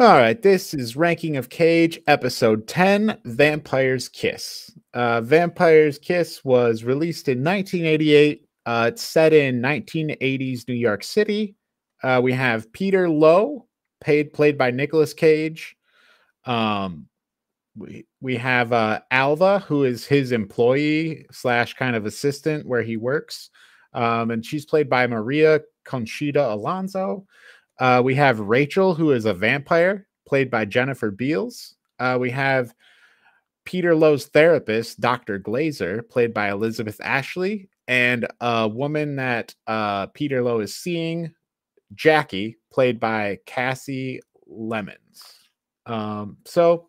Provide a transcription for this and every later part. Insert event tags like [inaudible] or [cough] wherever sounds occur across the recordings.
All right, this is Ranking of Cage, episode 10 Vampire's Kiss. Uh, Vampire's Kiss was released in 1988. Uh, it's set in 1980s New York City. Uh, we have Peter Loew, paid, played by Nicolas Cage. Um, we, we have uh, Alva, who is his employee slash kind of assistant where he works. Um, and she's played by Maria Conchita Alonso. Uh, we have Rachel, who is a vampire, played by Jennifer Beals. Uh, we have Peter Loew's therapist, Dr. Glaser, played by Elizabeth Ashley, and a woman that uh, Peter Loew is seeing, Jackie, played by Kasi Lemmons. Um, so,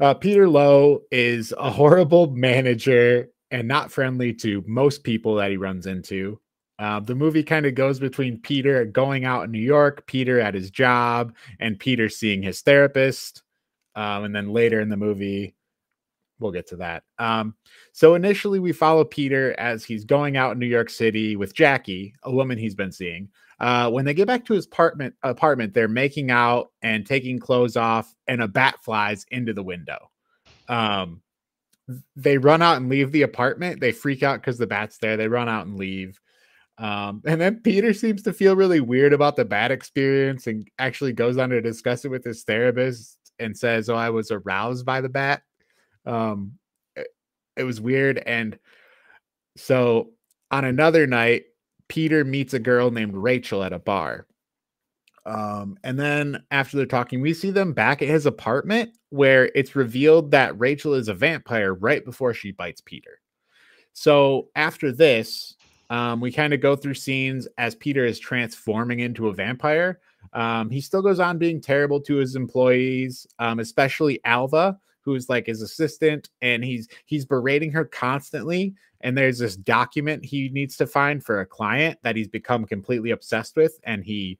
uh, Peter Loew is a [laughs] horrible manager and not friendly to most people that he runs into. Uh, the movie kind of goes between Peter going out in New York, Peter at his job, and Peter seeing his therapist. Um, and then later in the movie, we'll get to that. Um, so initially, we follow Peter as he's going out in New York City with Jackie, a woman he's been seeing. Uh, when they get back to his apartment, apartment, they're making out and taking clothes off, and a bat flies into the window. Um, they run out and leave the apartment. They freak out because the bat's there. They run out and leave. Um, and then Peter seems to feel really weird about the bad experience and actually goes on to discuss it with his therapist and says, Oh, I was aroused by the bat. Um, it, it was weird. And so on another night, Peter meets a girl named Rachel at a bar. Um, and then after they're talking, we see them back at his apartment where it's revealed that Rachel is a vampire right before she bites Peter. So after this, um, we kind of go through scenes as Peter is transforming into a vampire. Um, he still goes on being terrible to his employees, um, especially Alva, who's like his assistant, and he's he's berating her constantly. And there's this document he needs to find for a client that he's become completely obsessed with, and he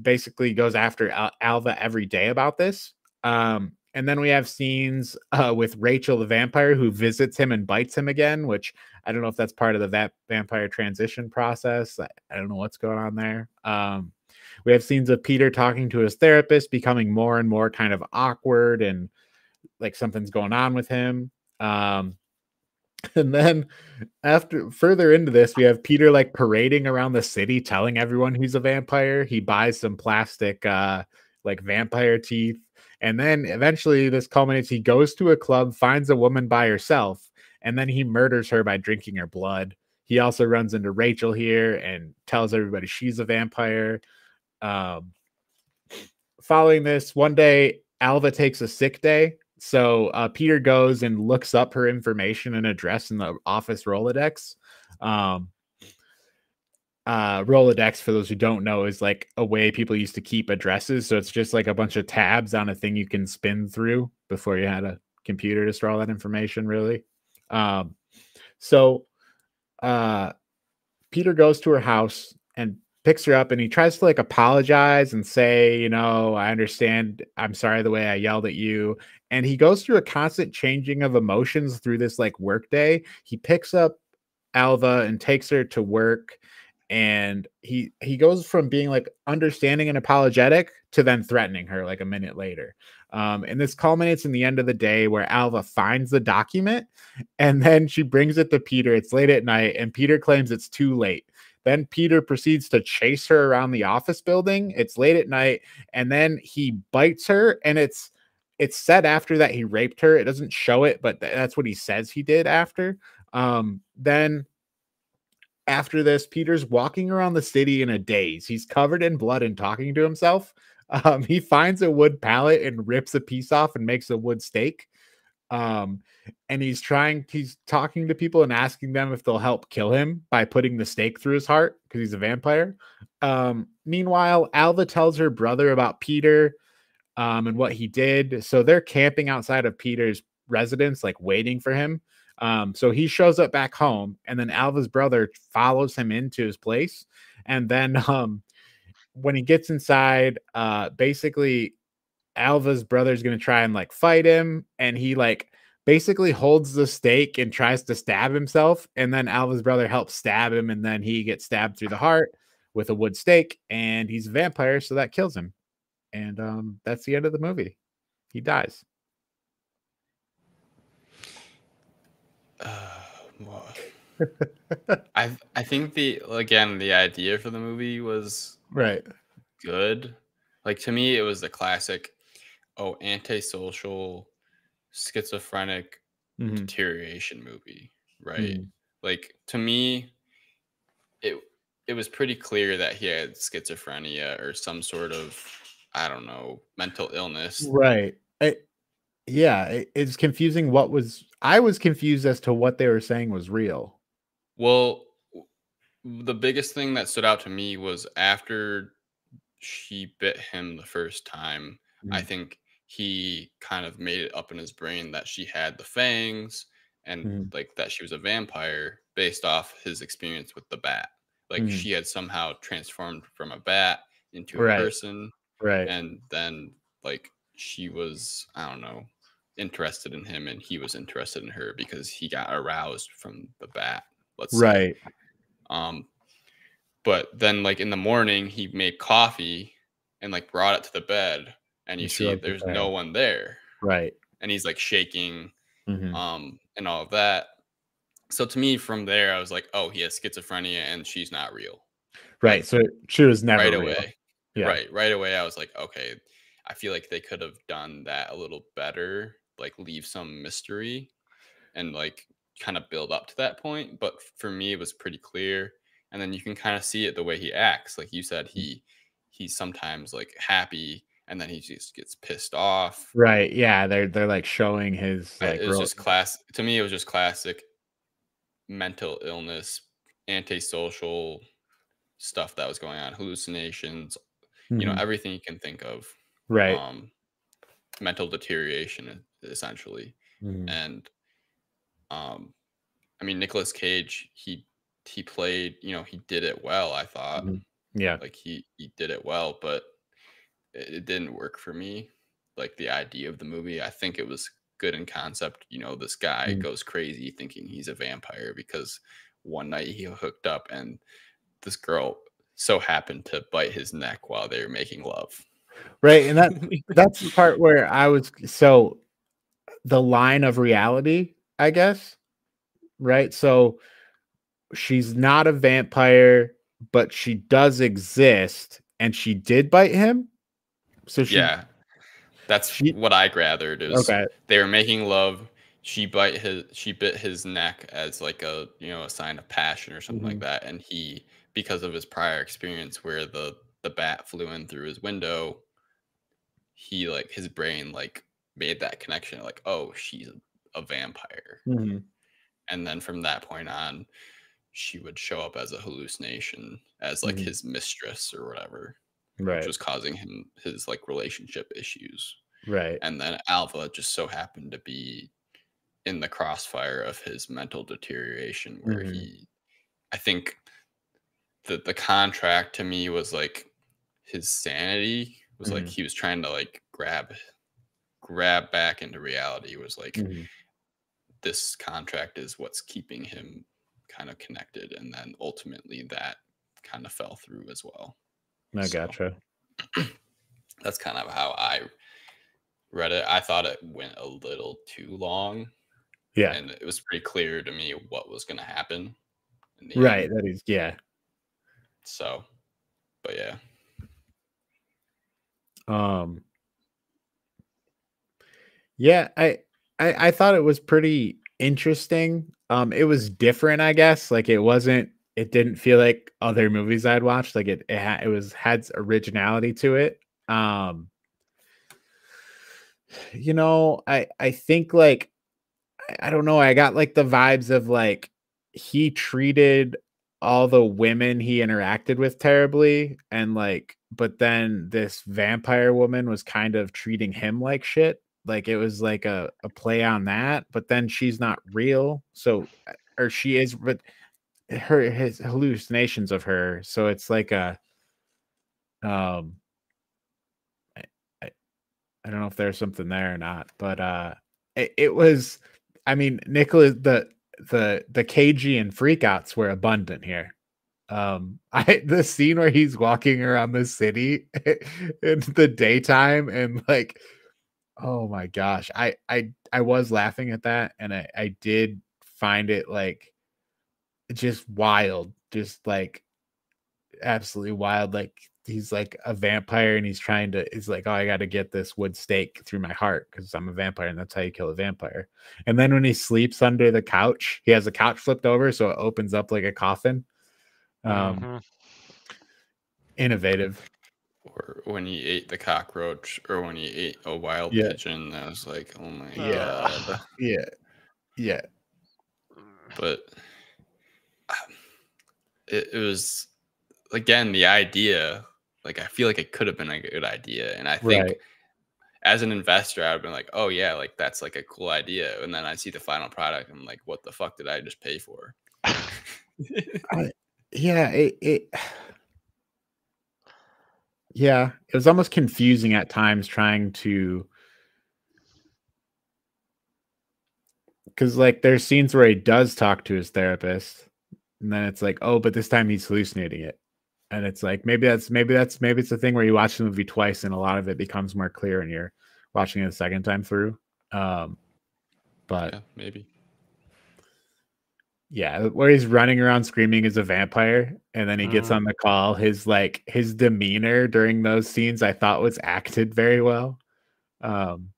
basically goes after Al- Alva every day about this. Um, and then we have scenes uh, with Rachel the vampire who visits him and bites him again, which I don't know if that's part of the va- vampire transition process. I, I, don't know what's going on there. Um, we have scenes of Peter talking to his therapist, becoming more and more kind of awkward and like something's going on with him. Um, [laughs] and then after further into this, we have Peter like parading around the city telling everyone he's a vampire. He buys some plastic uh like vampire teeth and then eventually this culminates. He goes to a club, finds a woman by herself, and then he murders her by drinking her blood. He also runs into Rachel here and tells everybody she's a vampire. Um, following this, one day Alva takes a sick day. So uh, Peter goes and looks up her information and address in the office Rolodex. Um, uh Rolodex for those who don't know is like a way people used to keep addresses so it's just like a bunch of tabs on a thing you can spin through before you had a computer to store all that information really. Um so uh Peter goes to her house and picks her up and he tries to like apologize and say you know I understand. I'm sorry the way I yelled at you. And he goes through a constant changing of emotions through this like work day. He picks up Alva and takes her to work and he he goes from being like understanding and apologetic to then threatening her like a minute later. Um, and this culminates in the end of the day where alva finds the document and then she brings it to peter. It's late at night and peter claims it's too late. Then peter proceeds to chase her around the office building. It's late at night and then he bites her and it's it's said after that he raped her. It doesn't show it but that's what he says he did after. Um, then after this, Peter's walking around the city in a daze. He's covered in blood and talking to himself. [laughs] Um, he finds a wood pallet and rips a piece off and makes a wood stake. Um, and he's trying, he's talking to people and asking them if they'll help kill him by putting the stake through his heart because he's a vampire. Um, meanwhile, Alva tells her brother about Peter um, and what he did. So they're camping outside of Peter's residence, like waiting for him. Um, so he shows up back home, and then Alva's brother follows him into his place. And then [laughs] um, when he gets inside, uh, basically Alva's brother is going to try and like fight him, and he like basically holds the stake and tries to stab himself. And then Alva's brother helps stab him, and then he gets stabbed through the heart with a wood stake, and he's a vampire, so that kills him. and um, that's the end of the movie. He dies. Uh, well, I I think the again the idea for the movie was right good. Like to me, it was the classic, oh, antisocial, schizophrenic Mhm. deterioration movie, right? Mhm. Like to me, it it was pretty clear that he had schizophrenia or some sort of I don't know mental illness. Right. It, yeah, it, it's confusing. What was I was confused as to what they were saying was real. Well, the biggest thing that stood out to me was after she bit him the first time, I Mhm. think he kind of made it up in his brain that she had the fangs and Mhm. like that she was a vampire based off his experience with the bat. Like Mhm. she had somehow transformed from a bat into Right. a person Right. and then like she was I don't know interested in him and he was interested in her because he got aroused from the bat. Let's say. right. Um, but then like in the morning, he made coffee and like brought it to the bed, and you she see opened the there's no one there, Right. and he's like shaking, Mhm. um, and all of that. So to me, from there, I was like, oh, he has schizophrenia, and she's not real. Right. So she was never right real. away, Yeah. right, right away, I was like, okay, I feel like they could have done that a little better, like leave some mystery, and like kind of build up to that point. But for me, it was pretty clear. And then you can kind of see it the way he acts. Like you said, he he's sometimes like happy and then he just gets pissed off. Right. Yeah. They're they're like showing his like it was real- just class to me, it was just classic mental illness, antisocial stuff that was going on, hallucinations, you know, Mhm. everything you can think of. right. Um mental deterioration essentially. Mhm. and um i mean Nicolas cage he he played you know he did it well i thought Mhm. Yeah. like he he did it well but it, it didn't work for me like the idea of the movie i think it was good in concept you know this guy Mhm. goes crazy thinking he's a vampire because one night he hooked up and this girl so happened to bite his neck while they were making love Right. And that [laughs] that's the part where I was so the line of reality, I guess. Right. So she's not a vampire, but she does exist, and she did bite him. So she yeah that's she- what i gathered is okay. they were making love she bite his she bit his neck as like a you know a sign of passion or something like Mhm. that and he because of his prior experience where the the bat flew in through his window he like his brain like made that connection like oh she's a, a vampire Mhm. and then from that point on she would show up as a hallucination as like Mhm. his mistress or whatever Right. which was causing him his like relationship issues right. and then Alva just so happened to be in the crossfire of his mental deterioration where Mhm. he I think the the contract to me was like his sanity was like Mhm. he was trying to like grab grab back into reality was like Mhm. this contract is what's keeping him kind of connected and then ultimately that kind of fell through as well I So- gotcha. [clears throat] that's kind of how I read it. I thought it went a little too long, Yeah. and it was pretty clear to me what was going to happen. Right. end. That is. Yeah. So, but yeah, Um. Yeah, I, I I thought it was pretty interesting. Um, it was different, I guess. Like it wasn't. It didn't feel like other movies I'd watched. Like it, it, ha- it was had originality to it. Um, you know, I I think like I, I don't know. I got like the vibes of like he treated all the women he interacted with terribly and like but then this vampire woman was kind of treating him like shit like it was like a, a play on that but then she's not real so uh, or she is but her his hallucinations of her so it's like a um I, I, I don't know if there's something there or not but uh it, it was i mean nicolas the the the kg and freakouts were abundant here. Um, [laughs] I the scene where he's walking around the city [laughs] in the daytime and like, oh my gosh, I I I was laughing at that, and I I did find it like just wild, just like absolutely wild. Like he's like a vampire and he's trying to he's like oh i got to get this wood stake through my heart because i'm a vampire and that's how you kill a vampire and then when he sleeps under the couch he has the couch flipped over so it opens up like a coffin um mm-hmm. innovative or when he ate the cockroach or when he ate a wild yeah. pigeon i was like oh my yeah. god [laughs] yeah yeah but um, [sighs] it, it was again the idea like I feel like it could have been a good idea. And I think right. as an investor, I've been like, oh yeah, like that's like a cool idea. And then I see the final product, and I'm like, what the fuck did I just pay for? I, yeah, it, it yeah, it was almost confusing at times trying to because like there's scenes where he does talk to his therapist, and then it's like, oh, but this time he's hallucinating it. And it's like maybe that's maybe that's maybe it's a thing where you watch the movie twice and a lot of it becomes more clear and you're watching it a second time through. Um but yeah, maybe yeah where he's running around screaming as a vampire and then he gets mm. on the call his like his demeanor during those scenes i thought was acted very well um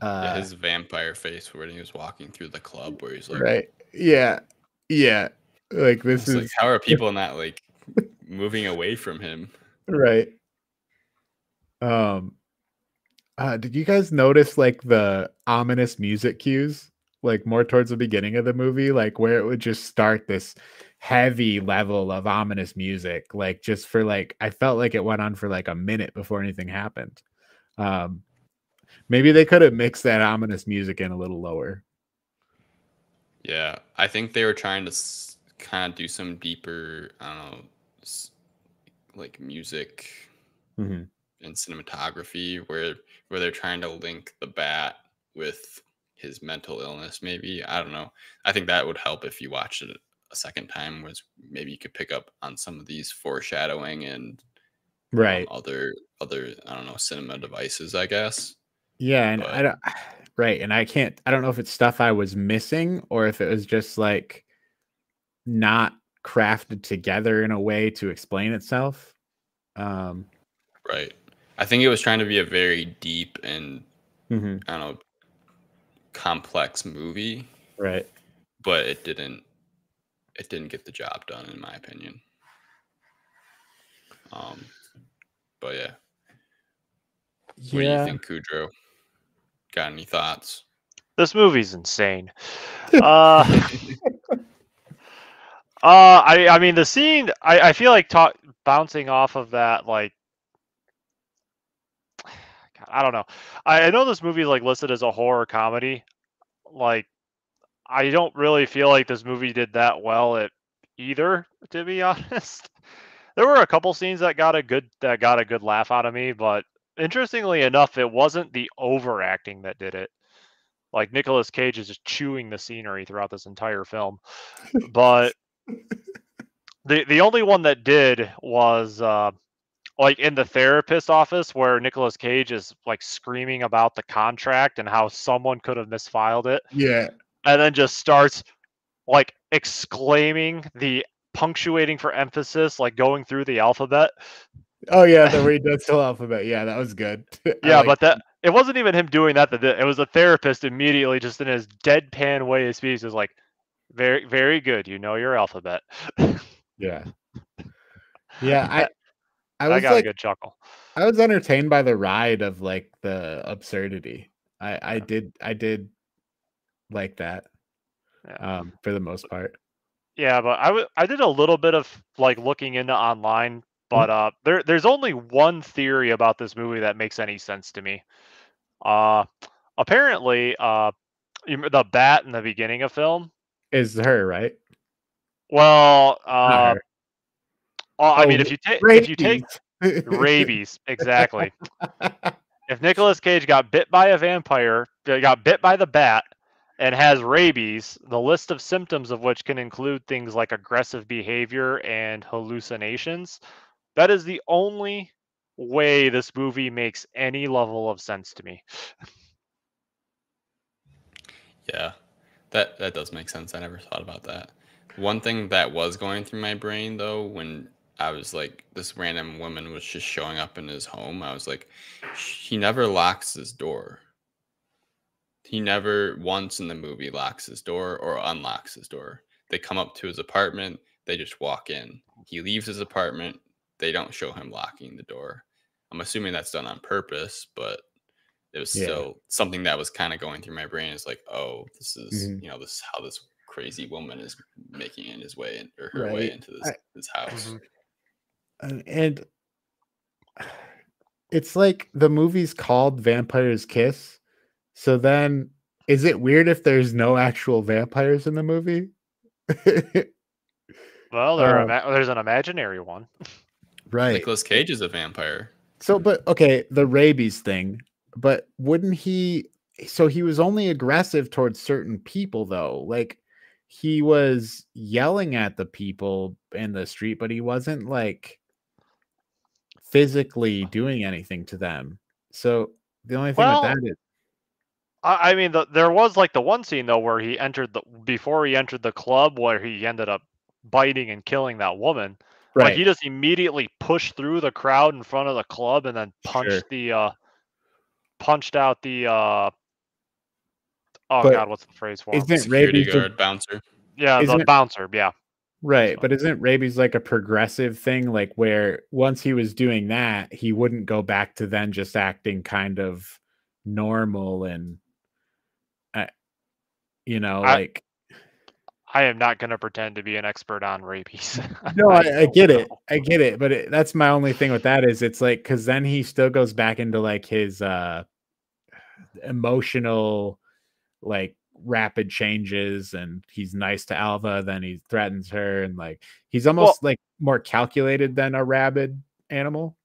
uh, yeah, his vampire face when he was walking through the club where he's like right yeah yeah like this is like, how are [laughs] people not like moving away from him? Right. Um uh did you guys notice like the ominous music cues? Like more towards the beginning of the movie, like where it would just start this heavy level of ominous music, like just for like I felt like it went on for like a minute before anything happened. Um maybe they could have mixed that ominous music in a little lower. Yeah, I think they were trying to kind of do some deeper, I don't know, like music mm-hmm. and cinematography, where where they're trying to link the bat with his mental illness. Maybe I don't know. I think that would help if you watched it a second time. Was maybe you could pick up on some of these foreshadowing and right um, other other I don't know cinema devices. I guess. Yeah, and but, I don't. [sighs] Right, and I can't. I don't know if it's stuff I was missing or if it was just like not crafted together in a way to explain itself. Um, right. I think it was trying to be a very deep and mm-hmm. I don't know complex movie. Right. But it didn't it didn't get the job done in my opinion. Um but yeah. yeah. What do you think, Kudrow? Got any thoughts? This movie's insane. [laughs] uh [laughs] uh, I I mean the scene. I I feel like talk bouncing off of that like. I don't know. I, I know this movie is like listed as a horror comedy. Like, I don't really feel like this movie did that well at either. To be [laughs] honest, there were a couple scenes that got a good that got a good laugh out of me, but interestingly enough, it wasn't the overacting that did it. Like Nicolas Cage is just chewing the scenery throughout this entire film, but [laughs] the the only one that did was uh, like in the therapist office where Nicolas Cage is like screaming about the contract and how someone could have misfiled it. Yeah. And then just starts like exclaiming the punctuating for emphasis, like going through the alphabet. Oh yeah, the read that's still alphabet. Yeah, that was good. [laughs] yeah, like but that it wasn't even him doing that. That it was a therapist immediately, just in his deadpan way of speech, is like, very, very good. You know your alphabet. [laughs] yeah. Yeah, I I, I got like, a good chuckle. I was entertained by the ride of like the absurdity. I I did I did like that. Yeah. Um for the most part. Yeah, but I, w- I did a little bit of like looking into online, but uh there there's only one theory about this movie that makes any sense to me. Uh apparently uh the bat in the beginning of film is her, right? Well, uh, oh, I mean, oh, if you take if you take rabies, exactly. if Nicolas Cage got bit by a vampire, uh, got bit by the bat, and has rabies, the list of symptoms of which can include things like aggressive behavior and hallucinations. That is the only way this movie makes any level of sense to me. Yeah, that that does make sense. I never thought about that. One thing that was going through my brain though, when I was like, this random woman was just showing up in his home, I was like, he never locks his door. He never once in the movie locks his door or unlocks his door. They come up to his apartment, they just walk in. He leaves his apartment, they don't show him locking the door. I'm assuming that's done on purpose, but it was Yeah. still something that was kind of going through my brain. Is like, oh, this is Mhm. you know this is how this crazy woman is making in his way in, or her way into this I- this house. Mhm. And it's like the movie's called Vampire's Kiss. So then is it weird if there's no actual vampires in the movie? [laughs] Well, there Um, ima- there's an imaginary one. [laughs] right. Nicolas Cage is a vampire. So, but okay, the rabies thing, but wouldn't he? So he was only aggressive towards certain people, though. Like he was yelling at the people in the street, but he wasn't like physically doing anything to them. So the only thing Well, with that is, I, I mean, the, there was like the one scene though where he entered the before he entered the club where he ended up biting and killing that woman. Like right? he just immediately pushed through the crowd in front of the club and then punched Sure. the uh punched out the uh oh But god, what's the phrase for him? Isn't Security rabies a- guard bouncer. Yeah, the isn't it- bouncer. Yeah, right? so- But isn't rabies like a progressive thing? Like where once he was doing that, he wouldn't go back to then just acting kind of normal and, uh, you know, I- like I am not going to pretend to be an expert on rabies. [laughs] No, I, I don't get it. I get it. But it, that's my only thing with that is it's like because then he still goes back into like his uh emotional, like rapid changes, and he's nice to Alva. Then he threatens her, and like he's almost like more calculated than a rabid animal.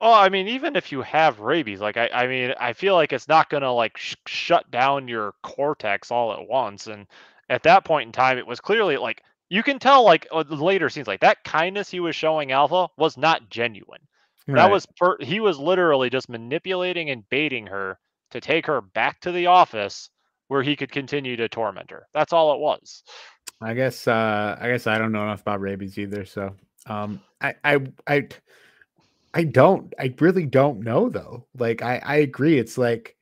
Well, I mean, even if you have rabies, like I, I mean, I feel like it's not gonna like sh- shut down your cortex all at once. And at that point in time, it was clearly like you can tell, like uh, later scenes, like that kindness he was showing Alva was not genuine. That was per- he was literally just manipulating and baiting her to take her back to the office where he could continue to torment her. That's all it was. I guess uh I guess I don't know enough about rabies either. So um I I I I don't I really don't know though. Like I I agree. It's like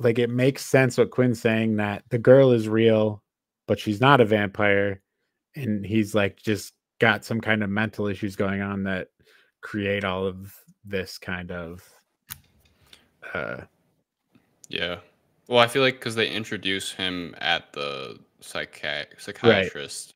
like it makes sense what Quinn's saying that the girl is real, but she's not a vampire. And he's like just got some kind of mental issues going on that create all of this kind of uh Yeah. Well, I feel like because they introduce him at the psychi- psychiatrist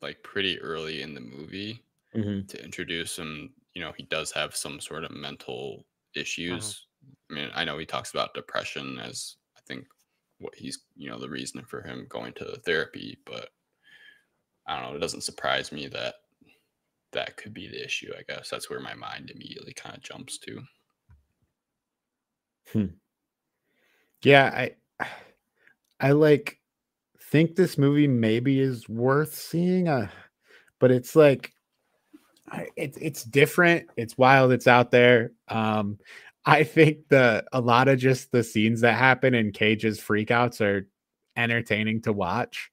like pretty early in the movie mhm, to introduce him. You know, he does have some sort of mental issues. I mean, I know he talks about depression as I think what he's you know the reason for him going to therapy, but I don't know. It doesn't surprise me that that could be the issue. I guess that's where my mind immediately kind of jumps to. Yeah, I I like think this movie maybe is worth seeing uh but it's like it's it's different it's wild it's out there um i think the a lot of just the scenes that happen in cage's freakouts are entertaining to watch.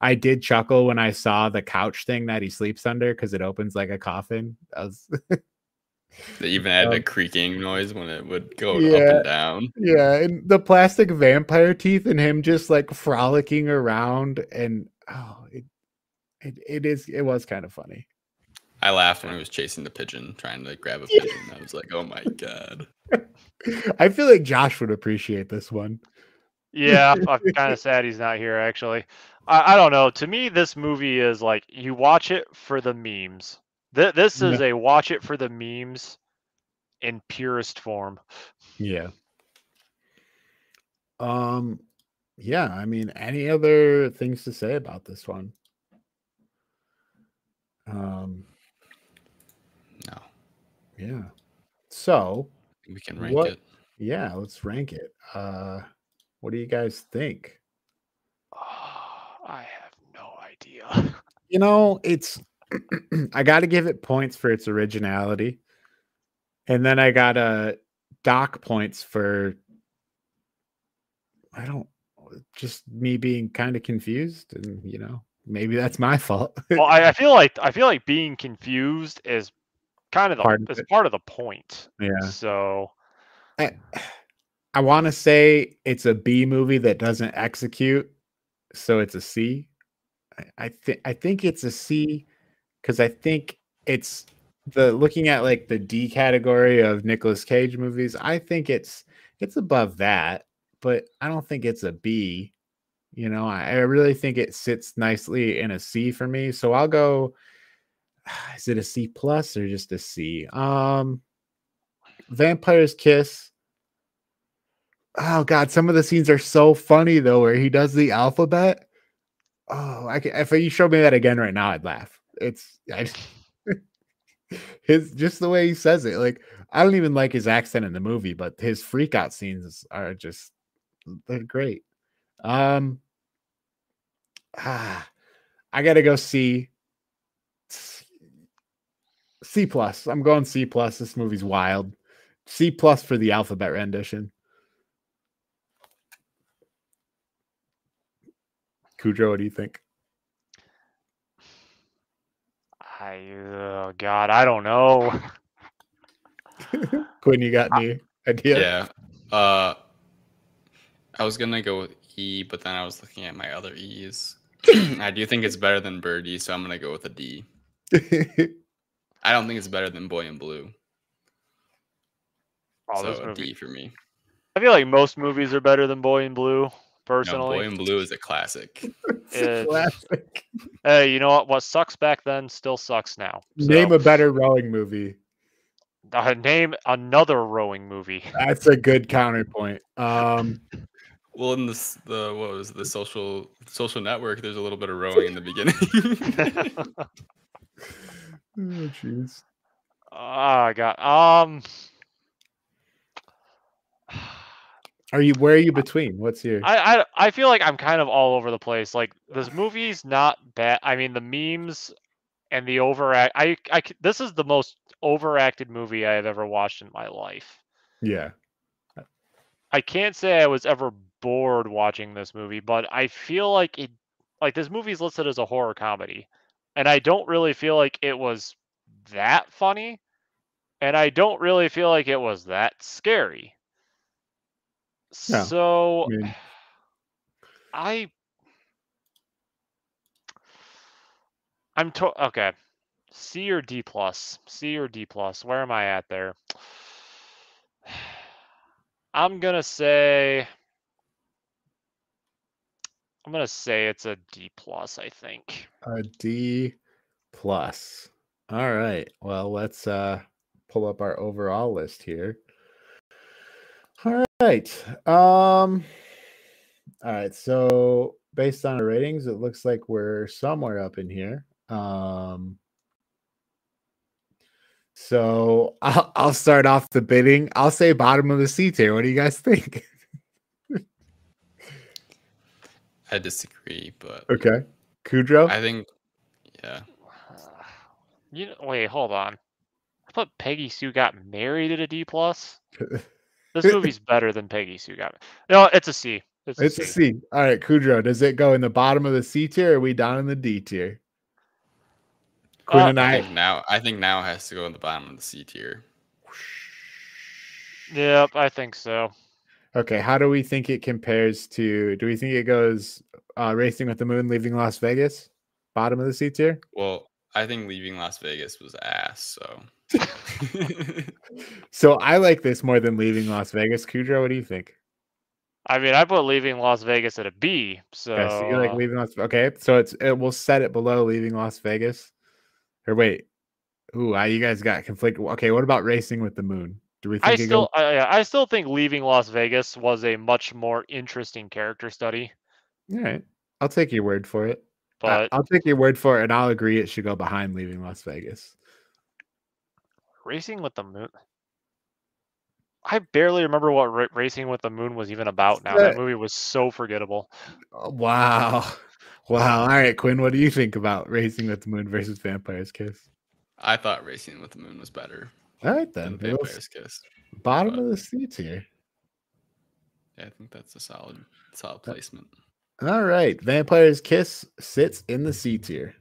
I did chuckle when i saw the couch thing that he sleeps under because it opens like a coffin was [laughs] They even had a Um, creaking noise when it would go up and down. Yeah, and the plastic vampire teeth and him just like frolicking around and oh it it, it is it was kind of funny. I laughed when he was chasing the pigeon, trying to grab a pigeon. I was like, "Oh my god!" [laughs] I feel like Josh would appreciate this one. Yeah, [laughs] I'm kind of sad he's not here. Actually, I, I don't know. To me, this movie is like you watch it for the memes. Th- this is a watch it for the memes in purest form. Yeah. Um yeah, I mean any other things to say about this one? Um No, yeah. So, we can rank What- it. yeah, let's rank it. Uh what do you guys think? I have no idea. You know, it's [clears throat] I got to give it points for its originality, and then I got to dock points for I don't just me being kind of confused, and you know maybe that's my fault. [laughs] well, I, I feel like I feel like being confused is kind of the Part of is part of the point. yeah, So I, [sighs] I want to say it's a B movie that doesn't execute, so it's a C. I, I think I think it's a C because I think it's the looking at like the D category of Nicolas Cage movies. I think it's it's above that, but I don't think it's a B. You know, I, I really think it sits nicely in a C for me. So I'll go. [sighs] Is it a C plus or just a C? Um, Vampire's Kiss. Oh God, some of the scenes are so funny though, where he does the alphabet. Oh, I can, if you showed me that again right now, I'd laugh. It's I, [laughs] his just the way he says it. Like I don't even like his accent in the movie, but his freak out scenes are just they're great. Um, ah, I gotta go C. C plus. I'm going C plus. This movie's wild. C plus for the alphabet rendition. Kudro, what do you think? I oh god, I don't know. [laughs] Quinn, you got any idea? Yeah. Uh, I was gonna go with E, but then I was looking at my other E's. [clears throat] I do think it's better than Birdy, so I'm gonna go with a D. [laughs] I don't think it's better than Boy in Blue, Oh, so a movie. D for me. I feel like most movies are better than Boy in Blue. No, Personally, Boy in Blue is a classic. [laughs] It's a classic. hey, you know what? What sucks back then still sucks now. Name a better rowing movie. uh, name another rowing movie. That's a good counterpoint. Um, Well, in this, the what was it, the social social network? There's a little bit of rowing in the beginning. [laughs] oh, jeez. oh god. Um. Are you where are you between? What's your I, I I feel like I'm kind of all over the place. Like this movie's not bad. I mean, the memes and the overact. I I this is the most overacted movie I have ever watched in my life. yeah. I can't say I was ever bored watching this movie, but I feel like it like this movie's listed as a horror comedy. And I don't really feel like it was that funny. And I don't really feel like it was that scary. No, So I mean- I I'm to okay. C or D plus. C or D plus. Where am I at there? I'm gonna say I'm gonna say it's a D plus, I think. A D plus. All right. Well, let's uh pull up our overall list here. All right. Um all right. So based on our ratings, it looks like we're somewhere up in here. Um so [laughs] I'll, I'll start off the bidding. I'll say bottom of the C tier. What do you guys [laughs] think? I disagree, but Okay. Kudrow. I think, yeah, You wait, hold on. I thought Peggy Sue got married at a D plus. [laughs] This movie's better than Peggy Sue got. It. No, it's a C. It's a It's C. a C. All right, Kudrow. does it go in the bottom of the C tier or are we down in the D tier? Quinn Uh, and I I. think now I think now it has to go in the bottom of the C tier. Yep, I think so. Okay, how do we think it compares to? Do we think it goes uh, Racing with the Moon, leaving Las Vegas, bottom of the C tier? Well, I think leaving Las Vegas was ass. So [laughs] So I like this more than leaving Las Vegas. Kudro, what do you think? I mean, I put leaving Las Vegas at a B. So, Okay, so you like uh, leaving Las? Okay, so it's it will set it below leaving Las Vegas. Or wait, ooh, I, you guys got conflict. Okay, what about Racing with the Moon? Do we think I it goes- still, I, I- I still think leaving Las Vegas was a much more interesting character study. All right, I'll take your word for it. I- But I'll take your word for it, and I'll agree it should go behind leaving Las Vegas. Racing with the Moon, I barely remember what Ra- Racing with the Moon was even about. Now that movie was so forgettable. Oh, wow. [laughs] Wow. All right, Quinn, what do you think about Racing with the Moon versus Vampire's Kiss? I thought Racing with the Moon was better All right, then. We'll Vampire's Kiss. Bottom but- of the seats here. Yeah, I think that's a solid, solid That- placement. All right. Vampire's Kiss sits in the C tier.